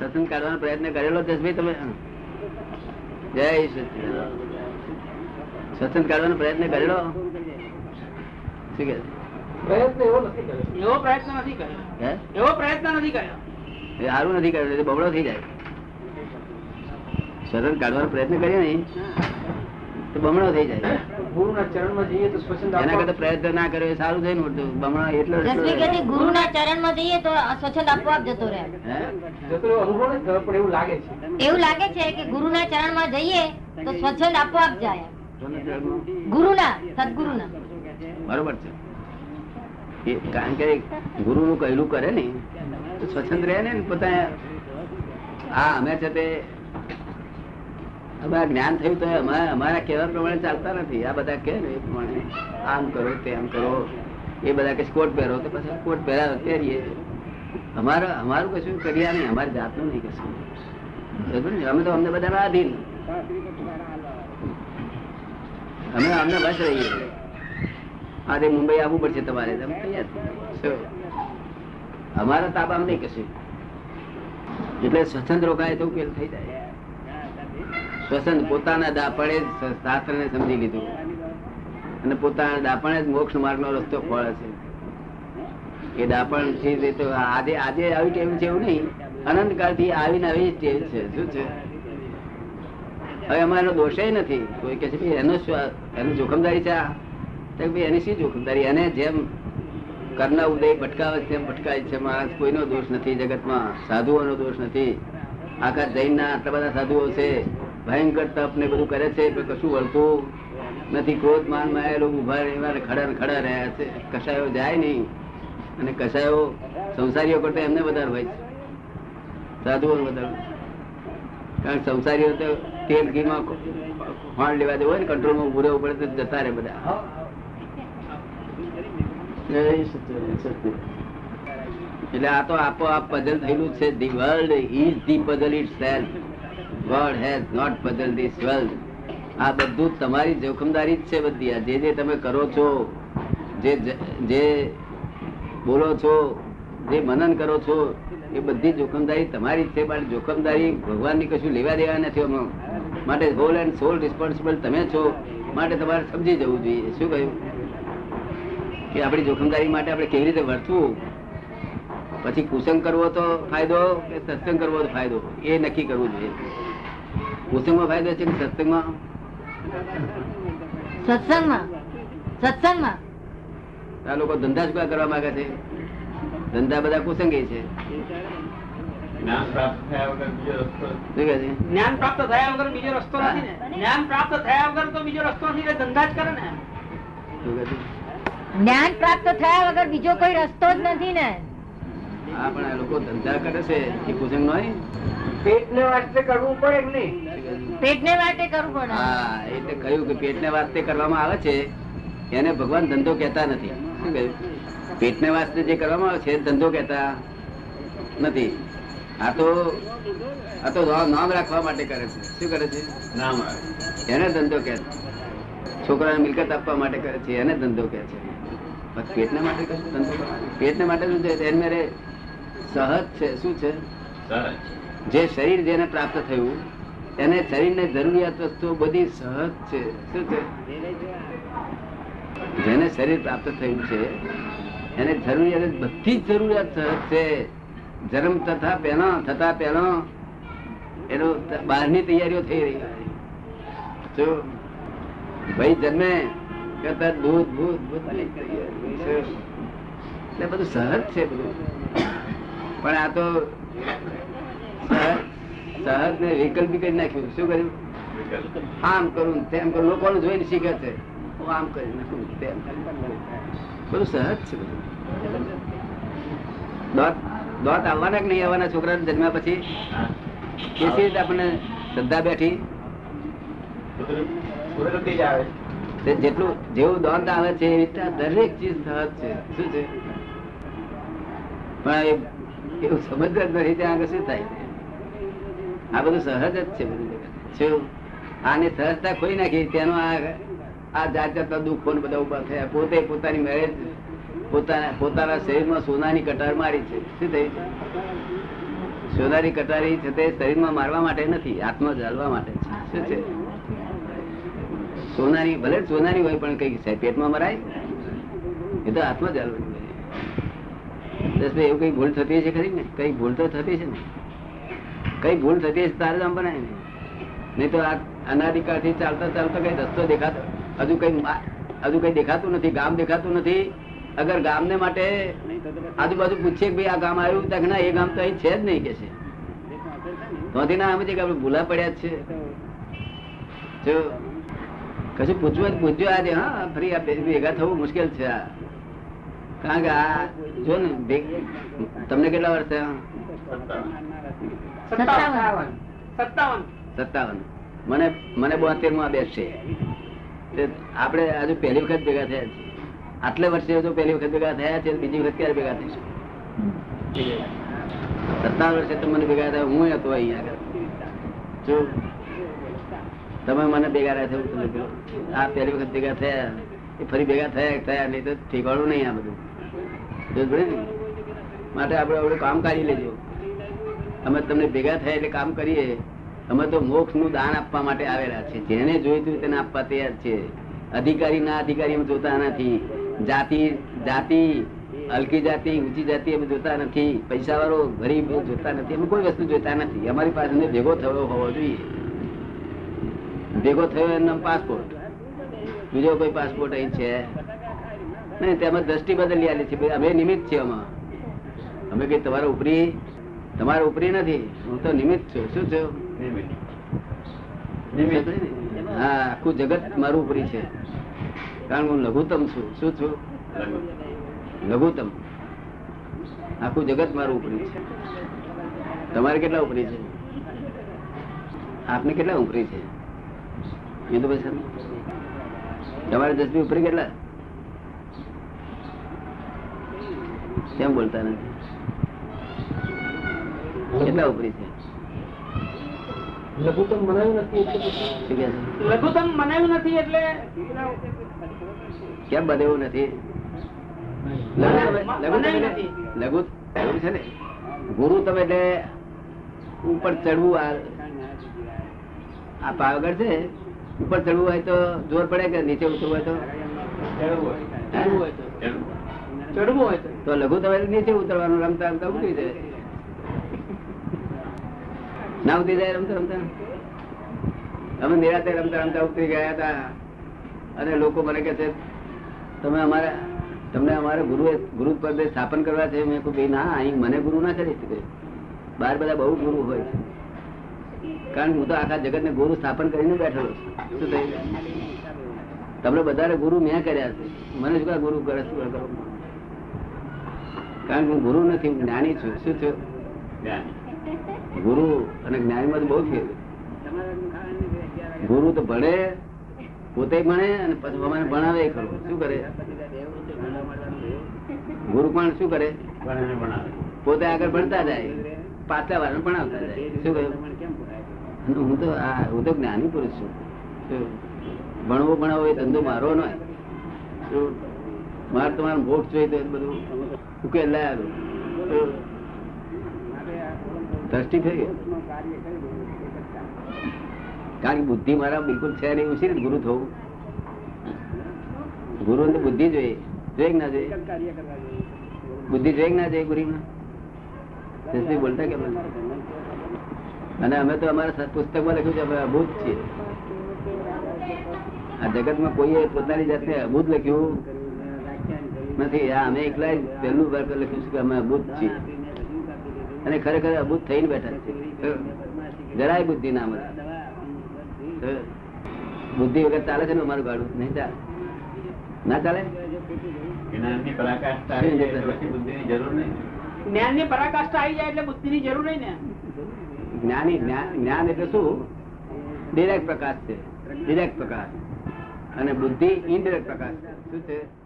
સત્સંગ કાઢવાનો પ્રયત્ન કરેલો જસભાઈ તમે જય સત્સંગ કાઢવાનો પ્રયત્ન કરેલો? શું કે પ્રયત્ન એવો નથી કર્યો. એવો પ્રયત્ન નથી કર્યો. હે? એવો પ્રયત્ન નથી કર્યો. એ સારું નથી કર્યું એટલે બબડો થઈ જાય. સત્સંગ કાઢવાનો પ્રયત્ન કરીએ ને? તો બમણો થઈ જાય. ગુરુના ચરણમાં જઈએ તો સ્વચ્છંદ એના આપવા- કરતા પ્રયત્ન ના કર્યો સારું થયું ને ઉલટું. બમણો એટલો એટલો જસવી ગુરુના ચરણમાં જઈએ તો સ્વચ્છંદ આપોઆપ જતો રહે. જતો અનુભવ નથી થયો, પણ એવું લાગે છે. એવું લાગે છે કે ગુરુના ચરણમાં જઈએ તો સ્વચ્છંદ આપોઆપ જાય. કોના ચરણમાં? ગુરુના સદગુરુના. બરોબર છે. કારણ કે ગુરુ નું કહેલું કરે ને તો સ્વચ્છંદ રહે ને પોતા આ અમે છે તે અમે આ જ્ઞાન થયું તો અમે અમારા કહેવા પ્રમાણે ચાલતા નથી. આ બધા કહે ને એ પ્રમાણે, આમ કરો, તેમ કરો. એ બધા કે કોટ પહેરો તો પછી કોટ પહેરા પહેરીએ. અમારા, અમારું કશું કર્યા નહીં, અમારી જાતનું નહીં કશું. અમે તો અમને બધા આધીન. અમે અમને બસ રહીએ. આજે મુંબઈ આવવું પડશે તમારે, તમે તૈયાર. અમારા તાબામાં નહીં કશું. એટલે સ્વતંત્ર રોકાય તો ઉકેલ થઈ જાય. સ્વચ્છંદ પોતાના દાપણે જ શાસ્ત્રને સમજી લીધું. અને પોતાના દાપણે જ મોક્ષ માર્ગનો રસ્તો ખોળે છે. એ દાપણ છે તો આજે આજે આવી ટેવ છે એવું નહીં. અનંત કાળથી આવીને આવી ટેવ છે. શું છે? હવે અમારો દોષે નથી. કોઈ કે છે એનો એની જોખમદારી છે આ?" તો ભાઈ, એની શી જોખમદારી? એને જેમ કરના ઉદય ભટકાવે તેમ ભટકાય છે. માણસ કોઈનો દોષ નથી જગતમાં. સાધુઓનો દોષ નથી. આખા જૈનના આટલા બધા સાધુઓ છે. ભયંકર તપ ને બધું કરે છે પણ કશું વળતું નથી. ક્રોધ માનમાં ઊભા રહેવા ખડા ખડા રહ્યા છે. કસાયો જાય નહીં. અને કસાયો સંસારીઓ કરતા એમને વધારે હોય છે. સાધુઓ વધારે. કારણ કે સંસારીઓ તો તેલ ઘીમાં ફાણ લેવા દેવું હોય ને કંટ્રોલમાં ઉભું રહેવું પડે તો જતા રહે બધા. એટલે આ તો આપોઆપ પઝલ થયેલું છે. The world is the puzzle itself. God has not બદલ ધીસ વર્લ્ડ આ બધું તમારી જોખમદારી જ છે બધી. આ જે જે તમે કરો છો, જે જે બોલો છો, જે મનન કરો છો, એ બધી જોખમદારી તમારી જ છે. પણ જોખમદારી ભગવાનની કશું લેવા દેવા નથી આમાં. માટે હોલ એન્ડ સોલ રિસ્પોન્સિબલ તમે છો. માટે તમારે સમજી જવું જોઈએ. શું કહ્યું? કે આપણી જોખમદારી માટે આપણે કેવી રીતે વર્તવું? પછી કુસંગ કરવો તો ફાયદો કે સત્સંગ કરવો તો ફાયદો? એ નક્કી કરવું જોઈએ. કુસંગમાં ફાયદો છે કે સત્સંગમાં? સત્સંગમાં. સત્સંગમાં. આ લોકો ધંધા જ કરવા માંગે છે. ધંધા બધા કુસંગે છે. જ્ઞાન પ્રાપ્ત થયા વગર બીજો રસ્તો જ્ઞાન પ્રાપ્ત થયા વગર બીજો રસ્તો નથી ને. જ્ઞાન પ્રાપ્ત થયા વગર તો બીજો રસ્તો નથી ધંધા જ કરે ને. જ્ઞાન પ્રાપ્ત થયા વગર બીજો કોઈ રસ્તો જ નથી ને. હા પણ આ લોકો ધંધા કરે છે એ કુસંગ નો પેટને વાસ્તે કરવું પડે કે નહીં? શું કહે છે? પેટને માટે કરવું પડે. હા એટલે કહ્યું કે પેટને વાસ્તે કરવામાં આવે છે એને ભગવાન ધંધો કહેતા નથી. શું કહ્યું? પેટને વાસ્તે જે કરવામાં આવે છે ધંધો કહેતા નથી. આ તો આ તો નામ રાખવા માટે કરે છે. શું કરે છે? નામ એને ધંધો કહે છે. છોકરાને મિલકત આપવા માટે કરે છે એને ધંધો કહે છે. પેટને માટે કશું ધંધો પેટને માટે શું છે એને મેરે સહજ છે. શું છે? જે શરીર જેને પ્રાપ્ત થયું એને શરીરને જરૂરિયાત વસ્તુઓ બધી સહજ છે. શું છે? જેને શરીર પ્રાપ્ત થયું છે એને જરૂરિયાત બધી જ જરૂરિયાત સહજ છે. જન્મ તથા પહેલા થતા પહેલા એનો બહારની તૈયારીઓ થઈ રહી. જો ભાઈ જન્મે કરતા દૂધ ભૂત ભૂત એટલે બધું સહજ છે બધું. પણ આ તો સહજ ને વૈકલ્પિક જ નાખ્યું. શું કર્યું? આમ કરું તેમ કરું. લોકોને જોઈને શીખે છે. આમ કરી નાખું તેમ બધું સહજ છે દોત દોત આવવાના કે નહીં આવવાના છોકરા જન્મ્યા પછી? કેસી રીતે આપણને શ્રદ્ધા બેઠી? જેટલું જેવું દોંત આવે છે, એવી રીતે દરેક ચીજ સહજ છે. શું છે? પણ એ એવું સમજ જ નથી ત્યાં આગળ શું થાય. આ બધું સહજ જ છે બધું. શું? આને સહજતા ખોઈ નાખી, તેનો આ આ જાત જાતના દુઃખો બધા ઊભા થયા. પોતે પોતાની મેરેજ પોતાના પોતાના શરીરમાં સોનાની કટાર મારી છે. શું થયું સોનાની કટારી છે તે શરીરમાં મારવા માટે નથી આત્મા જાળવા માટે છે. શું છે? સોનાની ભલે સોનાની હોય પણ કઈ છે પેટમાં મરાય? એ તો આત્મા હોય. દસભાઈ એવું કઈ ભૂલ થતી છે ખરી ને? કઈ ભૂલ તો થતી છે ને? કઈ ભૂલ થતી છે તારે આમ બનાય ને નહીં તો આ અનાધિકાળથી ચાલતા ચાલતા કઈ રસ્તો દેખાતો? હજુ કઈ હજુ કઈ દેખાતું નથી, ગામ દેખાતું નથી. અગર ગામને માટે આજુબાજુ પૂછીએ કે ભાઈ આ ગામ આવ્યું તો ના એ ગામ તો અહીં છે જ નહીં કે છે. તોથી ના સમજે કે આપણે ભૂલા પડ્યા જ છે. જો, કશું પૂછવું પૂછજો આજે, હા, ફરી આ ભેગા થવું મુશ્કેલ છે આ. કારણ કે આ જો ને તમને કેટલા વર્ષ થયા? સત્તાવન. મને મને બોતેરમાં બેસશે આપણે હજુ પહેલી વખત ભેગા થયા છે આટલે વર્ષે હજુ પહેલી વખત ભેગા થયા છે બીજી વખત ક્યારે ભેગા થઈશું? સત્તાવન વર્ષે તો મને ભેગા થયા હું હતો અહીંયા આગળ. જો તમે મને ભેગા રહ્યા થયું આ પહેલી વખત ભેગા થયા એ ફરી ભેગા થયા થયા નહીં તો ઠેકાણું નહીં આ બધું. માટે આપણે આપણે કામ કાઢી લેજો. અમે તમને ભેગા થાય એટલે કામ કરીએ. અમે તો મોક્ષનું દાન આપવા માટે આવેલા છે જેને જોઈતું તેને આપવા તૈયાર છે અધિકારી ના અધિકારી અમે જોતા નથી. જાતિ જાતિ, હલકી જાતિ, ઊંચી જાતિ અમે જોતા નથી. પૈસા વાળો ગરીબ જોતા નથી. અમે કોઈ વસ્તુ જોતા નથી. અમારી પાસે ભેગો થયો હોવો જોઈએ. ભેગો થયો એમનો પાસપોર્ટ બીજો કોઈ પાસપોર્ટ અહીં છે? નહીં તેમાં દ્રષ્ટિ બદલી આલી છે. અમે નિમિત્ત છીએ આમાં. અમે કઈ તમારા ઉપરી તમારા ઉપરી નથી. હું તો નિમિત્ત છું. શું છું હા આખું જગત મારું ઉપરી છે. કારણ હું લઘુત્તમ છું. શું છું લઘુત્તમ. આખું જગત મારું ઉપરી છે. તમારે કેટલા ઉપરી છે? આપને કેટલા ઉપરી છે? એ તો પછી તમારે દસમી ઉપરી કેટલા? કેમ બોલતા નથી? કેટલા ઉપરી છે? લઘુત્તમ નથી એટલે છે? લઘુત્તમ મનાયું નથી એટલે કેમ બધે નથી? લઘુ મને તમે- નથી. લઘુ એવું છે ને? ગુરુ તમે એટલે ઉપર ચડવું આ આ પાવાગઢ છે. ઉપર ચડવું હોય તો જોર પડે કે નીચે ઉતરવું હોય તો? ચડવું હોય. તો. ચડવું હોય તો. લઘુ તમે નીચે ઉતરવાનું રમતા રમતા ઉતરી જાય. ના ઉતરી જાય રમતા રમતા? અમે નિરાતે રમતા રમતા ઉતરી ગયા હતા. અને લોકો મને કે છે, તમે અમારા, તમને અમારે ગુરુ ગુરુ પદે સ્થાપન કરવા છે? મેં કહું ના, અહીં મને ગુરુ ના કરી શકે. બહાર બધા બહુ ગુરુ હોય કારણ કે હું તો આખા જગત ને ગુરુ સ્થાપન કરીને બેઠેલો છું. તમને બધાને ગુરુ મેં કર્યા છે. મને શું ગુરુ કરે શું કરો કારણ કે હું ગુરુ નથી હું જ્ઞાની છું. શું છું ગુરુ અને જ્ઞાનીમાં બહુ ફેર. ગુરુ તો ભણે પોતે ભણે અને પછી અમારે ભણાવે ખરો. શું કરે? ગુરુ પણ શું કરે? પોતે આગળ ભણતા જાય. પાછલા વાર ભણાવતા જાય. શું કહ્યું? હું તો આ હું તો જ્ઞાની પુરુષ છું. શું? ભણવો ભણાવો એ ધંધો મારો શું? મારે તમારે મોક્ષ જોઈએ બધું ઉકેલ લાયા? દ્રષ્ટિ થઈ કારણ કે બુદ્ધિ મારા બિલકુલ છે નહીં ઉછી ગુરુ થવું? ગુરુ ને બુદ્ધિ જોઈએ જોઈએ ના જોઈએ? બુદ્ધિ જોઈએ ના જોઈએ ગુરુ બોલતા કેમ? અને અમે તો અમારા પુસ્તકમાં લખ્યું છે અમે અભૂત છીએ. આ જગતમાં કોઈએ પોતાની જાતને અભૂત લખ્યું? નથી. આ અમે એકલા જ પહેલું વર્ગ લખ્યું છે કે અમે અભૂત છીએ. અને ખરેખર અભૂત થઈને બેઠા છે. જરાય બુદ્ધિ ના મળે. બુદ્ધિ વગર ચાલે છે ને અમારું ગાડું નહીં ચાલે. ના ચાલે? જ્ઞાનની પરાકાષ્ઠા આવી જાય એટલે બુદ્ધિ ની જરૂર નહીં ને? જ્ઞાની જ્ઞાન જ્ઞાન એટલે શું? ડિરેક્ટ પ્રકાશ છે. ડિરેક્ટ પ્રકાશ. અને બુદ્ધિ ઇનડિરેક્ટ પ્રકાશ શું છે?